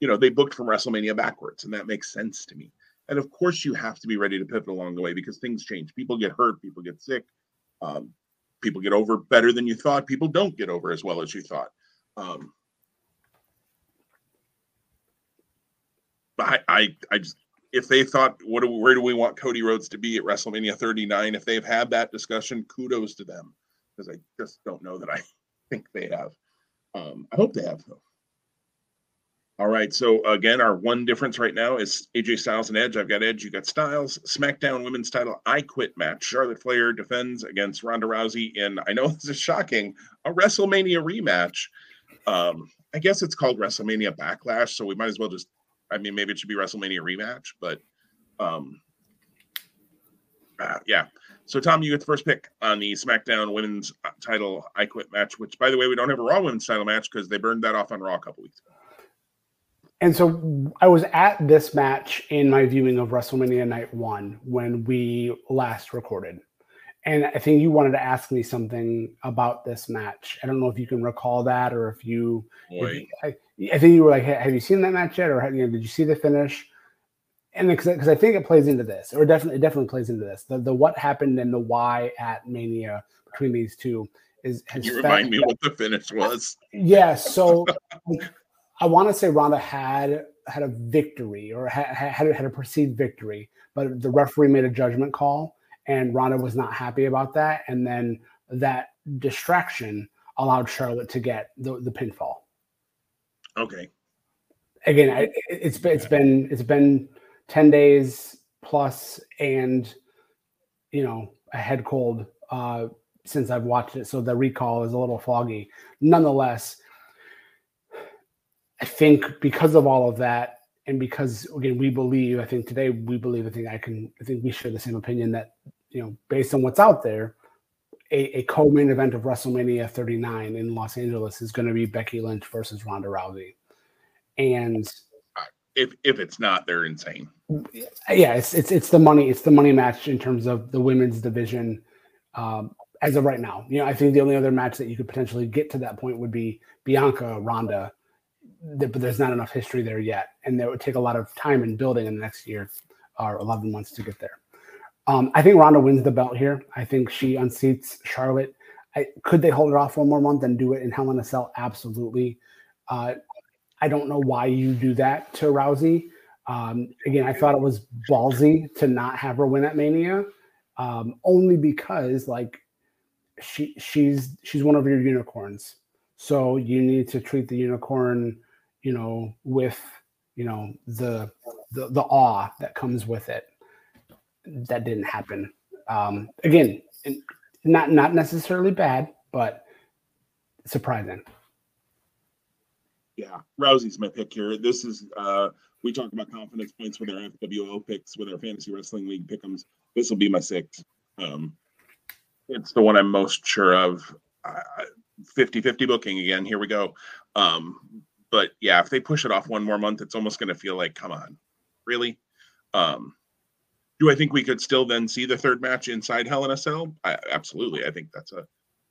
you know, they booked from WrestleMania backwards, and that makes sense to me. And of course, you have to be ready to pivot along the way because things change. People get hurt, people get sick, um, people get over better than you thought. People don't get over as well as you thought. Um, I, I, I just, if they thought, what do, where do we want Cody Rhodes to be at WrestleMania 39? If they've had that discussion, kudos to them because I just don't know that I [LAUGHS] think they have. Um, I hope they have though. All right. So again, our one difference right now is AJ Styles and Edge. I've got Edge. You got Styles. SmackDown Women's Title I Quit match. Charlotte Flair defends against Ronda Rousey in. I know [LAUGHS] this is shocking. A WrestleMania rematch. Um, I guess it's called WrestleMania Backlash, so we might as well just. I mean, maybe it should be WrestleMania rematch, but um, uh, yeah. So Tom, you get the first pick on the SmackDown Women's Title I Quit match. Which, by the way, we don't have a Raw Women's Title match because they burned that off on Raw a couple weeks ago. And so I was at this match in my viewing of WrestleMania Night One when we last recorded. And I think you wanted to ask me something about this match. I don't know if you can recall that or if you, if I, I, think you were like, hey, have you seen that match yet? Or you know, did you see the finish? And because I think it plays into this, or definitely, it definitely plays into this. The, the what happened and the why at Mania between these two is. You remind me what the finish was? Yeah. So [LAUGHS] I want to say Ronda had had a victory or had had, had a perceived victory, but the referee made a judgment call, and Ronda was not happy about that, and then that distraction allowed Charlotte to get the, the pinfall. Okay. Again, I, it's it's been it's been ten days plus, and you know a head cold uh, since I've watched it, so the recall is a little foggy. Nonetheless, I think because of all of that, and because again we believe, I think today we believe. I think I can. I think we share the same opinion that you know, based on what's out there, a, a co-main event of WrestleMania 39 in Los Angeles is going to be Becky Lynch versus Ronda Rousey, and if if it's not, they're insane. Yeah, it's it's it's the money. It's the money match in terms of the women's division. Um, as of right now, you know, I think the only other match that you could potentially get to that point would be Bianca Ronda but there's not enough history there yet, and it would take a lot of time in building in the next year or 11 months to get there. Um, I think Ronda wins the belt here. I think she unseats Charlotte. I, could they hold it off one more month and do it in Hell in a Cell? Absolutely. Uh, I don't know why you do that to Rousey. Um, again, I thought it was ballsy to not have her win at Mania, um, only because like she she's she's one of your unicorns. So you need to treat the unicorn you know, with you know the the, the awe that comes with it. That didn't happen. Um, again, not not necessarily bad, but surprising. Yeah, Rousey's my pick here. This is uh we talk about confidence points with our FWO picks, with our fantasy wrestling league pickums. This will be my sixth. Um, it's the one I'm most sure of. Uh, 50-50 booking again. Here we go. Um, but yeah, if they push it off one more month, it's almost going to feel like, come on, really? Um, do I think we could still then see the third match inside Hell in a Cell? I, absolutely. I think that's a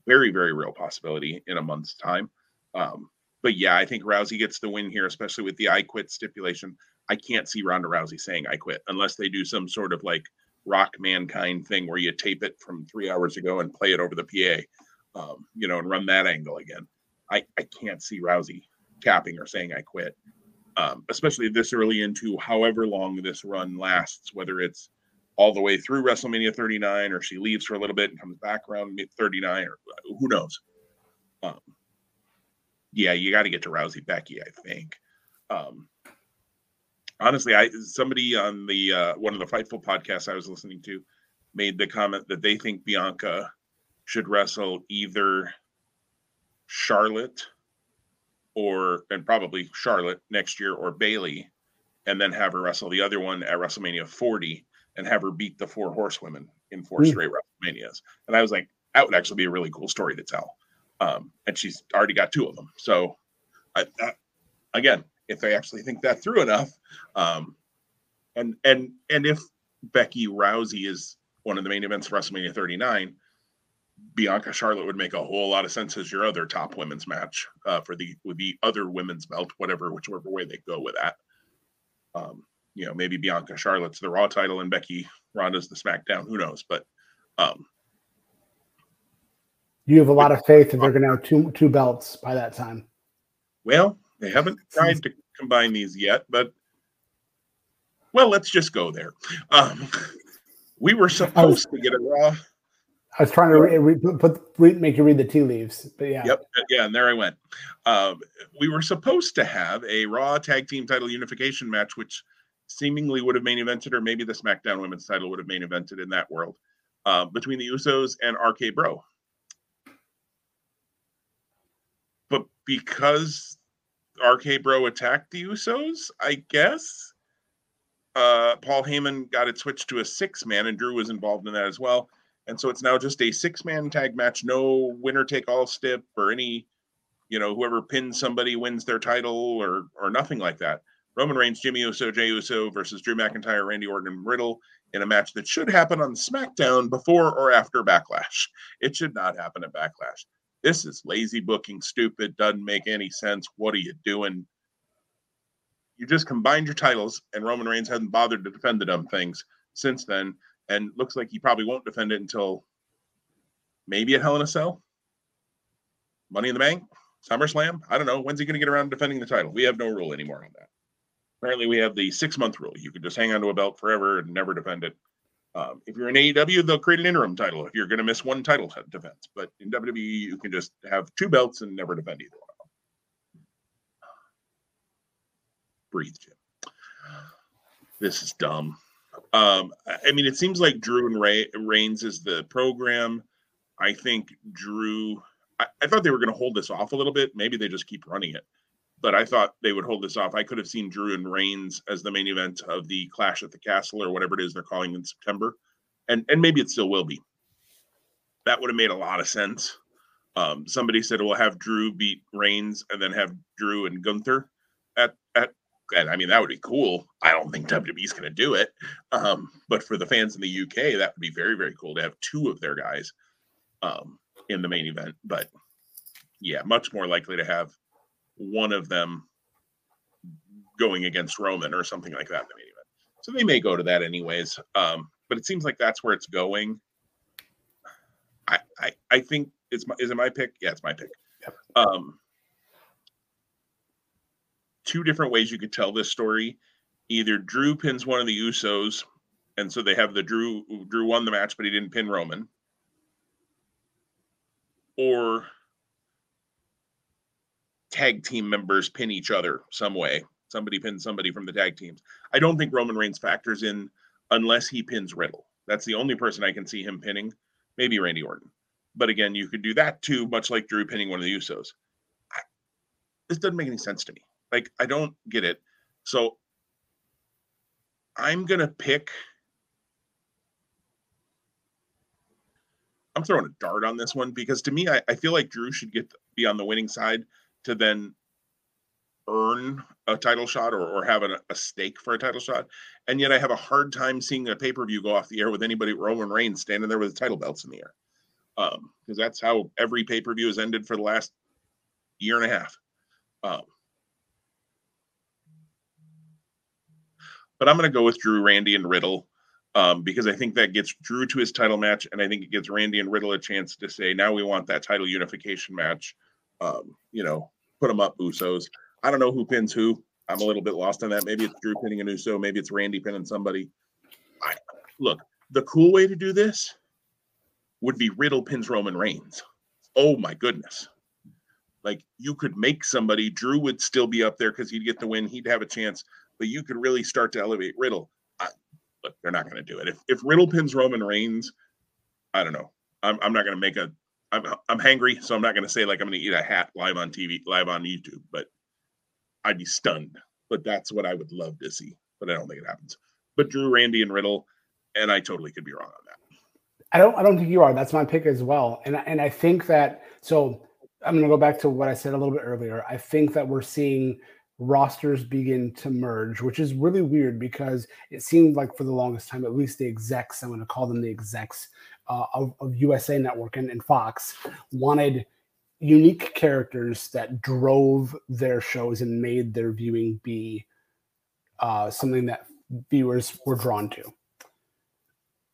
very, very real possibility in a month's time. Um, but yeah, I think Rousey gets the win here, especially with the I quit stipulation. I can't see Ronda Rousey saying I quit unless they do some sort of like rock mankind thing where you tape it from three hours ago and play it over the PA, um, you know, and run that angle again. I, I can't see Rousey capping or saying I quit, um, especially this early into however long this run lasts, whether it's all the way through WrestleMania 39 or she leaves for a little bit and comes back around 39 or who knows. Um, yeah, you got to get to Rousey Becky, I think. Um, honestly, I somebody on the uh, one of the Fightful podcasts I was listening to made the comment that they think Bianca should wrestle either Charlotte or and probably Charlotte next year or Bayley, and then have her wrestle the other one at WrestleMania 40 and have her beat the four horsewomen in four mm. straight WrestleManias. And I was like, that would actually be a really cool story to tell. Um, and she's already got two of them. So, I, I, again, if they actually think that through enough, um, and and and if Becky Rousey is one of the main events of WrestleMania 39, Bianca Charlotte would make a whole lot of sense as your other top women's match uh, for the with the other women's belt, whatever whichever way they go with that. Um, you know, maybe Bianca Charlotte's the Raw title and Becky Ronda's the SmackDown. Who knows? But um, you have a lot of faith that they're going to have two two belts by that time. Well, they haven't tried to combine these yet, but well, let's just go there. Um, we were supposed was, to get a Raw. I was trying to re, re, put, re, make you read the tea leaves, but yeah. Yep. Yeah, and there I went. Um, we were supposed to have a Raw Tag Team Title Unification match, which seemingly would have main evented, or maybe the SmackDown Women's Title would have main evented in that world, uh, between the Usos and RK Bro. but because RK Bro attacked the Usos, I guess uh, Paul Heyman got it switched to a six man, and Drew was involved in that as well. And so it's now just a six man tag match, no winner take all stip or any, you know, whoever pins somebody wins their title or or nothing like that. Roman Reigns, Jimmy Uso, Jey Uso versus Drew McIntyre, Randy Orton, and Riddle in a match that should happen on SmackDown before or after Backlash. It should not happen at Backlash. This is lazy booking, stupid, doesn't make any sense. What are you doing? You just combined your titles, and Roman Reigns hasn't bothered to defend the dumb things since then, and looks like he probably won't defend it until maybe at Hell in a Cell, Money in the Bank, SummerSlam. I don't know. When's he going to get around defending the title? We have no rule anymore on that. Apparently, we have the six month rule. You can just hang on to a belt forever and never defend it. Um, if you're in AEW, they'll create an interim title if you're going to miss one title defense. But in WWE, you can just have two belts and never defend either one of them. Breathe, Jim. This is dumb. Um, I mean, it seems like Drew and Ray, Reigns is the program. I think Drew. I, I thought they were going to hold this off a little bit. Maybe they just keep running it but I thought they would hold this off. I could have seen Drew and Reigns as the main event of the Clash at the Castle or whatever it is they're calling in September, and and maybe it still will be. That would have made a lot of sense. Um, somebody said we'll have Drew beat Reigns and then have Drew and Gunther at at. And I mean that would be cool. I don't think WWE's going to do it, um, but for the fans in the UK, that would be very very cool to have two of their guys um, in the main event. But yeah, much more likely to have one of them going against Roman or something like that in the main event. So they may go to that anyways. Um, but it seems like that's where it's going. I I, I think it's my is it my pick? Yeah, it's my pick. Um, two different ways you could tell this story. Either Drew pins one of the Usos, and so they have the Drew Drew won the match, but he didn't pin Roman. Or tag team members pin each other some way. Somebody pins somebody from the tag teams. I don't think Roman Reigns factors in unless he pins Riddle. That's the only person I can see him pinning. Maybe Randy Orton. But again, you could do that too, much like Drew pinning one of the Usos. I, this doesn't make any sense to me. Like, I don't get it. So I'm going to pick. I'm throwing a dart on this one because to me, I, I feel like Drew should get be on the winning side to then earn a title shot or, or have a, a stake for a title shot. And yet I have a hard time seeing a pay per view go off the air with anybody Roman Reigns standing there with the title belts in the air. Um, because that's how every pay per view has ended for the last year and a half. Um, but I'm going to go with Drew, Randy, and Riddle um, because I think that gets Drew to his title match, and I think it gives Randy and Riddle a chance to say, now we want that title unification match. Um, you know, put them up, Usos. I don't know who pins who. I'm a little bit lost on that. Maybe it's Drew pinning an Uso. Maybe it's Randy pinning somebody. I, look, the cool way to do this would be Riddle pins Roman Reigns. Oh my goodness. Like you could make somebody, Drew would still be up there because he'd get the win. He'd have a chance, but you could really start to elevate Riddle. I, look, they're not going to do it. If, if Riddle pins Roman Reigns, I don't know. I'm, I'm not going to make a, I'm, I'm hangry, so I'm not going to say like I'm going to eat a hat live on TV, live on YouTube, but I'd be stunned. But that's what I would love to see. But I don't think it happens. But Drew, Randy, and Riddle, and I totally could be wrong on that. I don't. I don't think you are. That's my pick as well. And and I think that. So I'm going to go back to what I said a little bit earlier. I think that we're seeing rosters begin to merge, which is really weird because it seemed like for the longest time, at least the execs, I'm going to call them the execs uh, of, of, USA Network and, and Fox, wanted unique characters that drove their shows and made their viewing be uh, something that viewers were drawn to.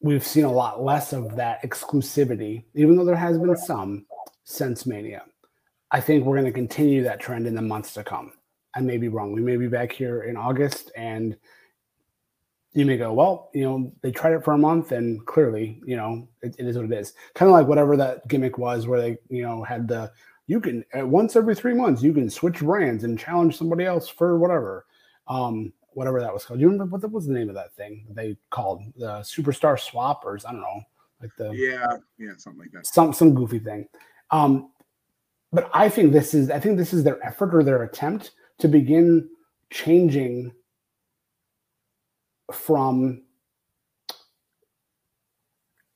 We've seen a lot less of that exclusivity, even though there has been some since Mania. I think we're going to continue that trend in the months to come. I may be wrong. We may be back here in August and you may go, well, you know, they tried it for a month and clearly, you know, it, it is what it is. Kind of like whatever that gimmick was where they, you know, had the, you can, once every three months, you can switch brands and challenge somebody else for whatever, um, whatever that was called. You remember what, was the name of that thing they called the superstar swappers? I don't know. Like the, yeah, yeah, something like that. Some, some goofy thing. Um, but I think this is, I think this is their effort or their attempt to begin changing from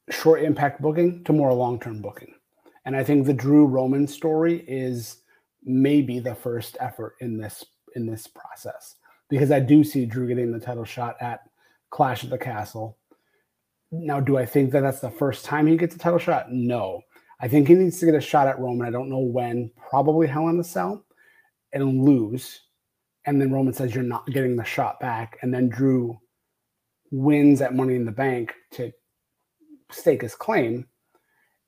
short impact booking to more long term booking. And I think the Drew Roman story is maybe the first effort in this in this process because I do see Drew getting the title shot at Clash of the Castle. Now, do I think that that's the first time he gets a title shot? No. I think he needs to get a shot at Roman. I don't know when, probably Hell in a Cell, and lose. And then Roman says, You're not getting the shot back. And then Drew wins at Money in the Bank to stake his claim.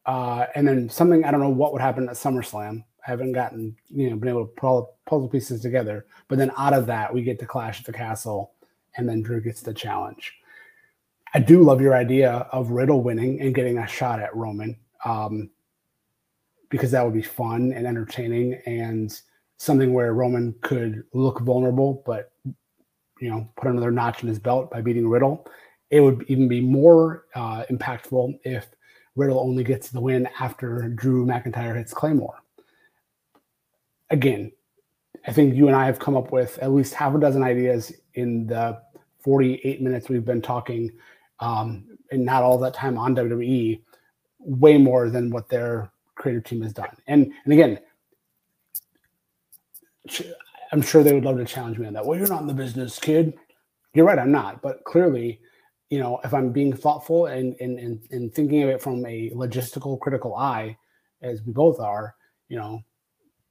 Uh, and then something I don't know what would happen at SummerSlam. I haven't gotten you know been able to pull the pieces together. But then out of that, we get to Clash at the Castle, and then Drew gets the challenge. I do love your idea of Riddle winning and getting a shot at Roman, um, because that would be fun and entertaining and something where Roman could look vulnerable, but you know, put another notch in his belt by beating Riddle. It would even be more uh, impactful if Riddle only gets the win after Drew McIntyre hits Claymore. Again, I think you and I have come up with at least half a dozen ideas in the 48 minutes we've been talking, um, and not all that time on WWE, way more than what their creative team has done. And and again, I'm sure they would love to challenge me on that. Well, you're not in the business, kid. You're right, I'm not. But clearly, you know, if I'm being thoughtful and and and, and thinking of it from a logistical critical eye, as we both are, you know,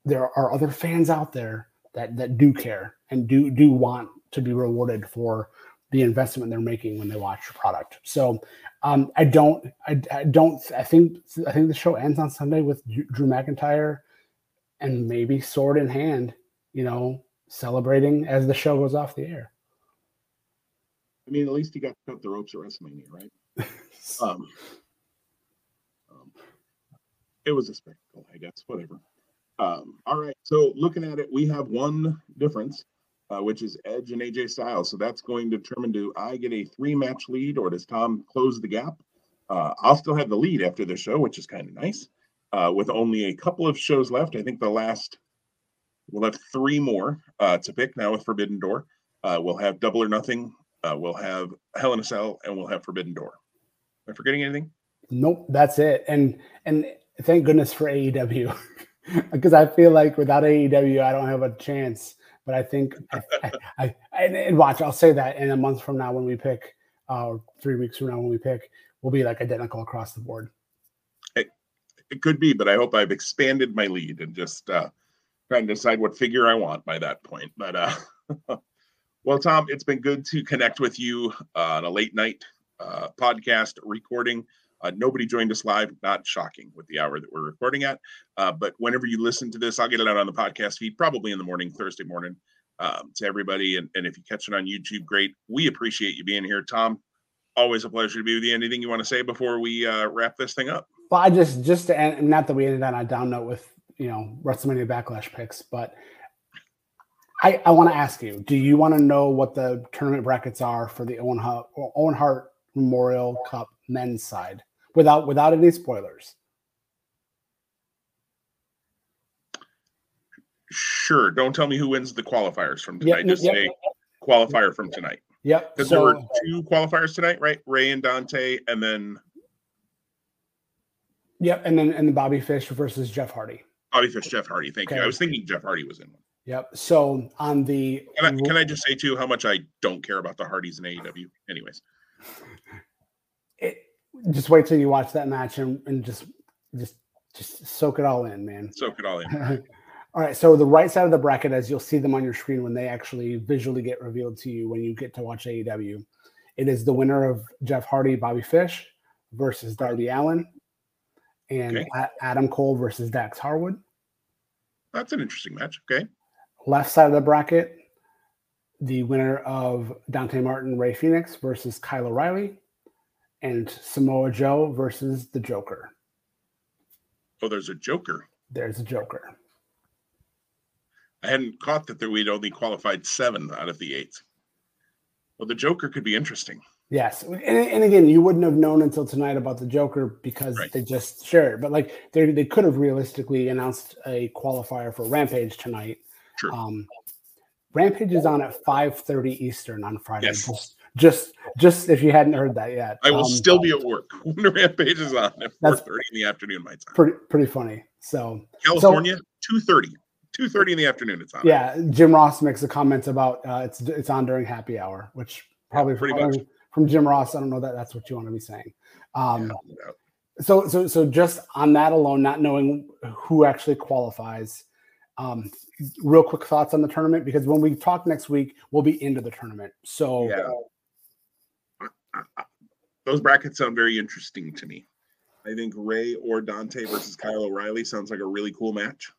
there are other fans out there that that do care and do do want to be rewarded for the investment they're making when they watch your product. So um, I don't, I, I, don't, I think, I think the show ends on Sunday with Drew McIntyre and maybe sword in hand you know, celebrating as the show goes off the air. I mean, at least he got to cut the ropes at WrestleMania, right? [LAUGHS] um, um, it was a spectacle, I guess. Whatever. Um, all right. So looking at it, we have one difference, uh, which is Edge and AJ Styles. So that's going to determine do I get a three match lead or does Tom close the gap? Uh, I'll still have the lead after the show, which is kind of nice. uh, with only a couple of shows left. I think the last we'll have three more uh, to pick now with Forbidden Door. Uh, we'll have Double or Nothing. Uh, we'll have Hell in a Cell, and we'll have Forbidden Door. Am I forgetting anything? Nope, that's it. And and thank goodness for AEW because [LAUGHS] I feel like without AEW, I don't have a chance. But I think [LAUGHS] I, I, I and watch. I'll say that in a month from now when we pick, uh, three weeks from now when we pick, we'll be like identical across the board. It, it could be, but I hope I've expanded my lead and just uh, trying to decide what figure I want by that point. But uh, [LAUGHS] well, Tom, it's been good to connect with you uh, on a late night uh, podcast recording. Uh, nobody joined us live. Not shocking with the hour that we're recording at. Uh, but whenever you listen to this, I'll get it out on the podcast feed, probably in the morning, Thursday morning, um, to everybody. And, and if you catch it on YouTube, great. We appreciate you being here, Tom. Always a pleasure to be with you. Anything you want to say before we uh, wrap this thing up? Well, I just just to end, not that we ended on a down note with you know WrestleMania Backlash picks, but I I want to ask you: Do you want to know what the tournament brackets are for the Owen Hart, Owen Hart Memorial Cup men's side? without without any spoilers. Sure. Don't tell me who wins the qualifiers from tonight. Yep, Just yep, say yep. qualifier from tonight. Yep. Because so, there were two qualifiers tonight, right? Rey and Dante, and then. Yep, and then and the Bobby Fish versus Jeff Hardy. Bobby Fish, Jeff Hardy. Thank okay. you. I was thinking Jeff Hardy was in one. Yep. So on the can I, can I just say too how much I don't care about the Hardys in AEW. Anyways, [LAUGHS] it, just wait till you watch that match and, and just just just soak it all in, man. Soak it all in. [LAUGHS] all right. So the right side of the bracket, as you'll see them on your screen when they actually visually get revealed to you when you get to watch AEW, it is the winner of Jeff Hardy, Bobby Fish versus Darby Allin, and okay. Adam Cole versus Dax Harwood. That's an interesting match. Okay. Left side of the bracket, the winner of Dante Martin, Rey Fenix versus Kyle O'Reilly and Samoa Joe versus the Joker. Oh, there's a Joker. There's a Joker. I hadn't caught that there we'd only qualified seven out of the eight. Well, the Joker could be interesting. Yes, and, and again, you wouldn't have known until tonight about the Joker because right. they just shared. But like they they could have realistically announced a qualifier for Rampage tonight. Sure. Um, Rampage is on at five thirty Eastern on Friday. Yes. Just just just if you hadn't heard that yet. I will um, still be at work [LAUGHS] when rampage is on at four thirty in the afternoon my time. Pretty pretty funny. So California, so, 2 30. 2 30 in the afternoon it's on. Yeah, Jim Ross makes a comment about uh, it's it's on during happy hour, which probably yeah, from, much. From Jim Ross. I don't know that that's what you want to be saying. Um, yeah, so so so just on that alone, not knowing who actually qualifies. Um, real quick thoughts on the tournament because when we talk next week, we'll be into the tournament. So yeah those brackets sound very interesting to me. I think Rey or Dante versus Kyle O'Reilly sounds like a really cool match.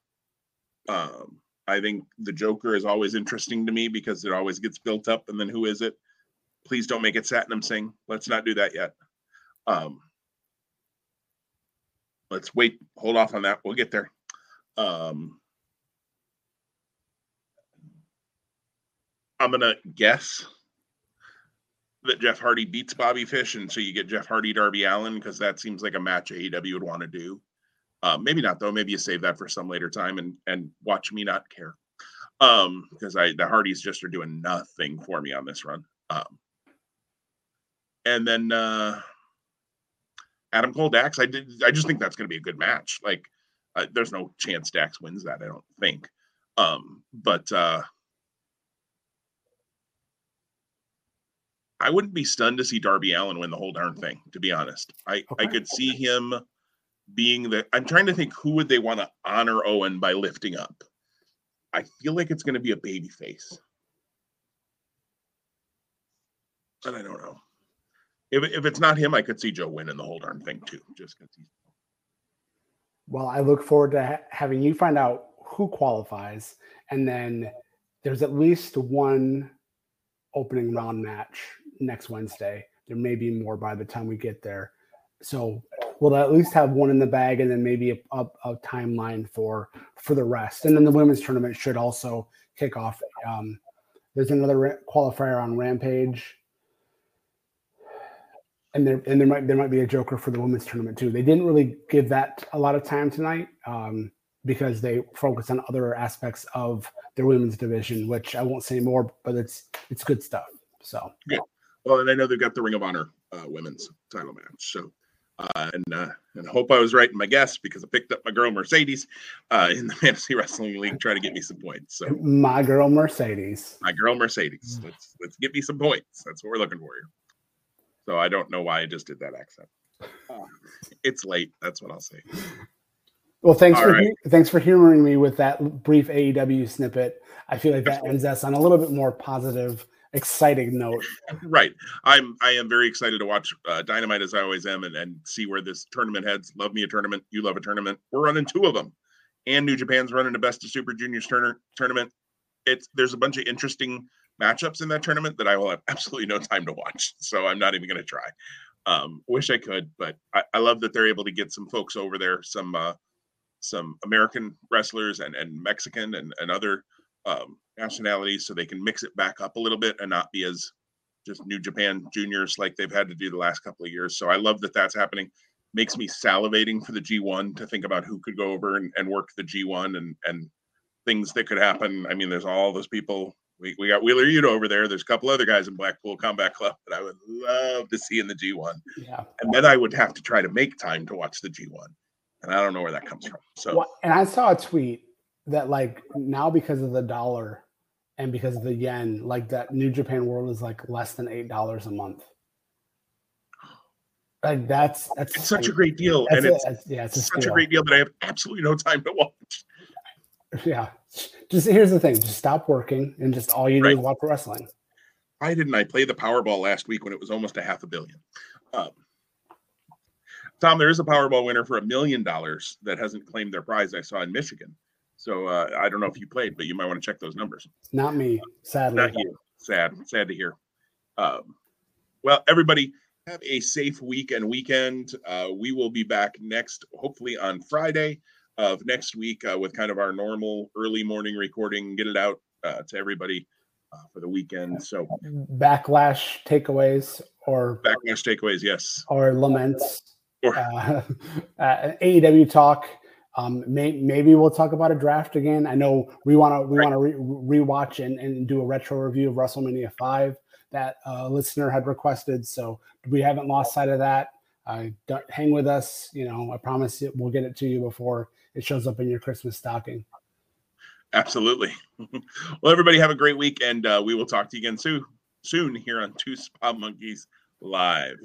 Um, I think the Joker is always interesting to me because it always gets built up, and then who is it? Please don't make it Satnam Singh. Let's not do that yet. Um, let's wait, hold off on that. We'll get there. Um, I'm gonna guess that Jeff Hardy beats Bobby Fish, and so you get Jeff Hardy Darby Allin because that seems like a match AEW would want to do. Uh, maybe not though. Maybe you save that for some later time and and watch me not care. Um, because I the Hardys just are doing nothing for me on this run. Um, and then uh, Adam Cole Dax, I did. I just think that's going to be a good match. Like, uh, there's no chance Dax wins that. I don't think. Um, but uh, I wouldn't be stunned to see Darby Allin win the whole darn thing. To be honest, I okay. I could see him being the. I'm trying to think who would they want to honor Owen by lifting up. I feel like it's going to be a baby face, but I don't know. If if it's not him, I could see Joe winning the whole darn thing too, just because he's. Well, I look forward to ha- having you find out who qualifies, and then there's at least one opening round match next Wednesday. There may be more by the time we get there. So we'll at least have one in the bag, and then maybe a, a, a timeline for for the rest. And then the women's tournament should also kick off. Um, there's another qualifier on Rampage. And there and there might there might be a joker for the women's tournament too. They didn't really give that a lot of time tonight um, because they focus on other aspects of their women's division, which I won't say more, but it's it's good stuff. So yeah. Well, and I know they've got the Ring of Honor uh, women's title match. So uh, and uh, and I hope I was right in my guess because I picked up my girl Mercedes uh, in the [LAUGHS] fantasy wrestling league, trying to get me some points. So my girl Mercedes, my girl Mercedes. Let's let's get me some points. That's what we're looking for here. So I don't know why I just did that accent. Uh, it's late. That's what I'll say. Well, thanks All for right. thanks for humoring me with that brief AEW snippet. I feel like that ends us on a little bit more positive exciting note. Right. I'm I am very excited to watch uh, Dynamite as I always am and, and see where this tournament heads. Love me a tournament. You love a tournament. We're running two of them. And New Japan's running the best of Super Juniors turner, tournament. It's there's a bunch of interesting matchups in that tournament that I will have [LAUGHS] absolutely no time to watch. So I'm not even going to try. Um, wish I could, but I, I, love that they're able to get some folks over there, some uh, some American wrestlers and and Mexican and and other um, nationalities so they can mix it back up a little bit and not be as just New Japan juniors like they've had to do the last couple of years. So I love that that's happening. Makes me salivating for the G1 to think about who could go over and, and work the G1 and and things that could happen. I mean, there's all those people. We, we got Wheeler Yuta over there. There's a couple other guys in Blackpool Combat Club that I would love to see in the G1. Yeah. And then I would have to try to make time to watch the G1. And I don't know where that comes from. So well, and I saw a tweet that like now because of the dollar and because of the yen, like that New Japan World is like less than eight dollars a month. Like that's that's it's such a great deal, and it's, yeah, it's such a great deal that I have absolutely no time to watch. [LAUGHS] Yeah, just here's the thing: just stop working and just all you do right. is watch wrestling. Why didn't I play the Powerball last week when it was almost a half a billion? Um, Tom, there is a Powerball winner for a million dollars that hasn't claimed their prize. I saw in Michigan. So uh, I don't know if you played, but you might want to check those numbers. Not me, sadly. Not you. Sad. Sad to hear. Um, well, everybody, have a safe week and weekend. Uh, we will be back next, hopefully on Friday of next week, uh, with kind of our normal early morning recording. Get it out uh, to everybody uh, for the weekend. So backlash takeaways or backlash takeaways, yes, or laments. Or uh, [LAUGHS] AEW talk um, may, maybe we'll talk about a draft again. I know we want to we right. want to re- rewatch and, and do a retro review of WrestleMania five that a uh, listener had requested. So we haven't lost sight of that. Uh, hang with us. You know, I promise you, we'll get it to you before it shows up in your Christmas stocking. Absolutely. [LAUGHS] well, everybody have a great week, and uh, we will talk to you again soon. Soon here on Two Spot Monkeys Live.